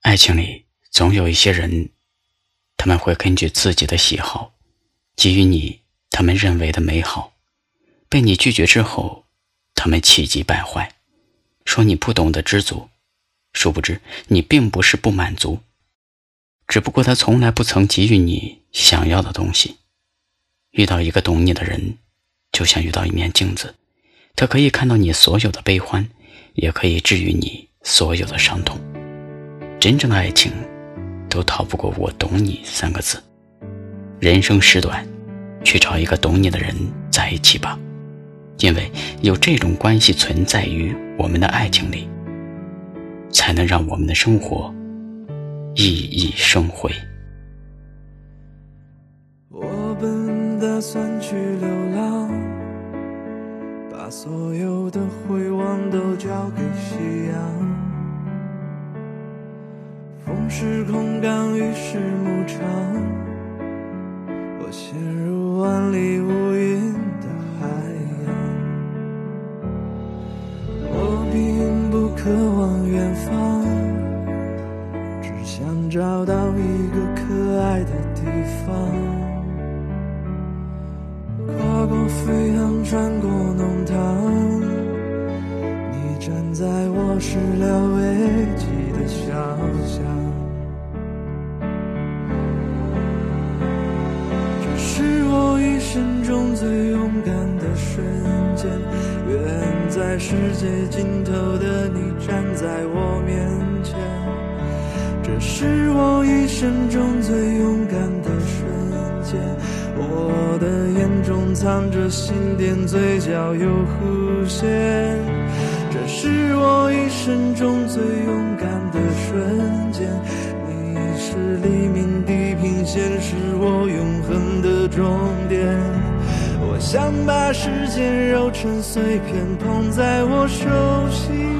爱情里总有一些人，他们会根据自己的喜好，给予你他们认为的美好。被你拒绝之后，他们气急败坏，说你不懂得知足。殊不知，你并不是不满足，只不过他从来不曾给予你想要的东西。遇到一个懂你的人，就像遇到一面镜子，他可以看到你所有的悲欢，也可以治愈你所有的伤痛。真正的爱情，都逃不过“我懂你”三个字。人生时短，去找一个懂你的人在一起吧，因为有这种关系存在于我们的爱情里。才能让我们的生活熠熠生辉。我本打算去流浪，把所有的回望都交给夕阳。风是空港，雨是牧场，我陷入万里无云的海洋。我并不渴望。远方，只想找到一个可爱的地方，跨过飞航，穿过弄堂，你站在我始料未及的小巷。生中最勇敢的瞬间，远在世界尽头的你。站在我面前，这是我一生中最勇敢的瞬间。我的眼中藏着心电，嘴角有弧线。这是我一生中最勇敢的瞬间。你是黎明地平线，是我永恒的终点。想把时间揉成碎片，捧在我手心。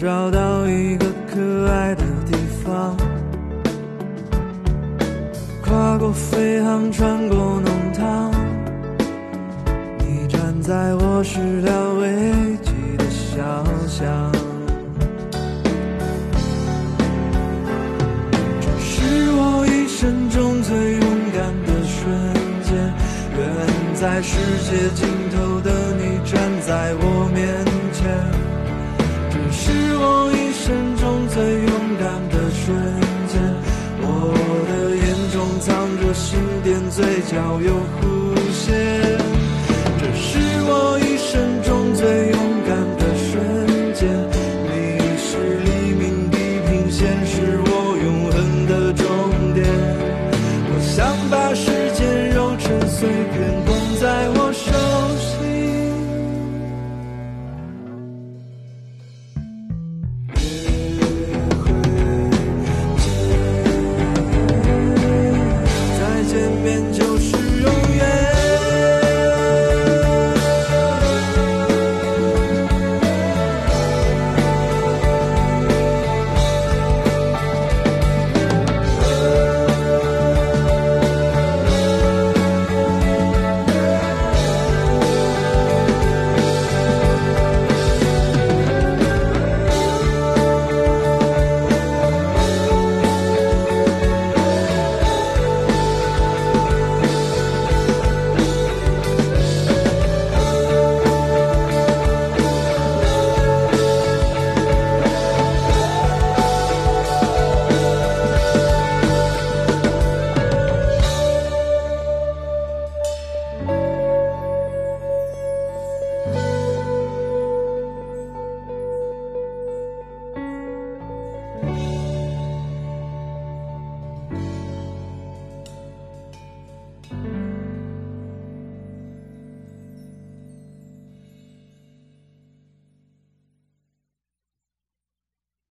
找到一个可爱的地方，跨过飞航，穿过弄堂，你站在我始料未及的小巷。这是我一生中最勇敢的瞬间，远在世界尽头的你站在我面前。是我一生中最勇敢的瞬间我的眼中藏着星点嘴角有弧线。这是我一生中最勇敢的瞬间。你是黎明地平线是我永恒的终点。我想把时间揉成碎片捧在我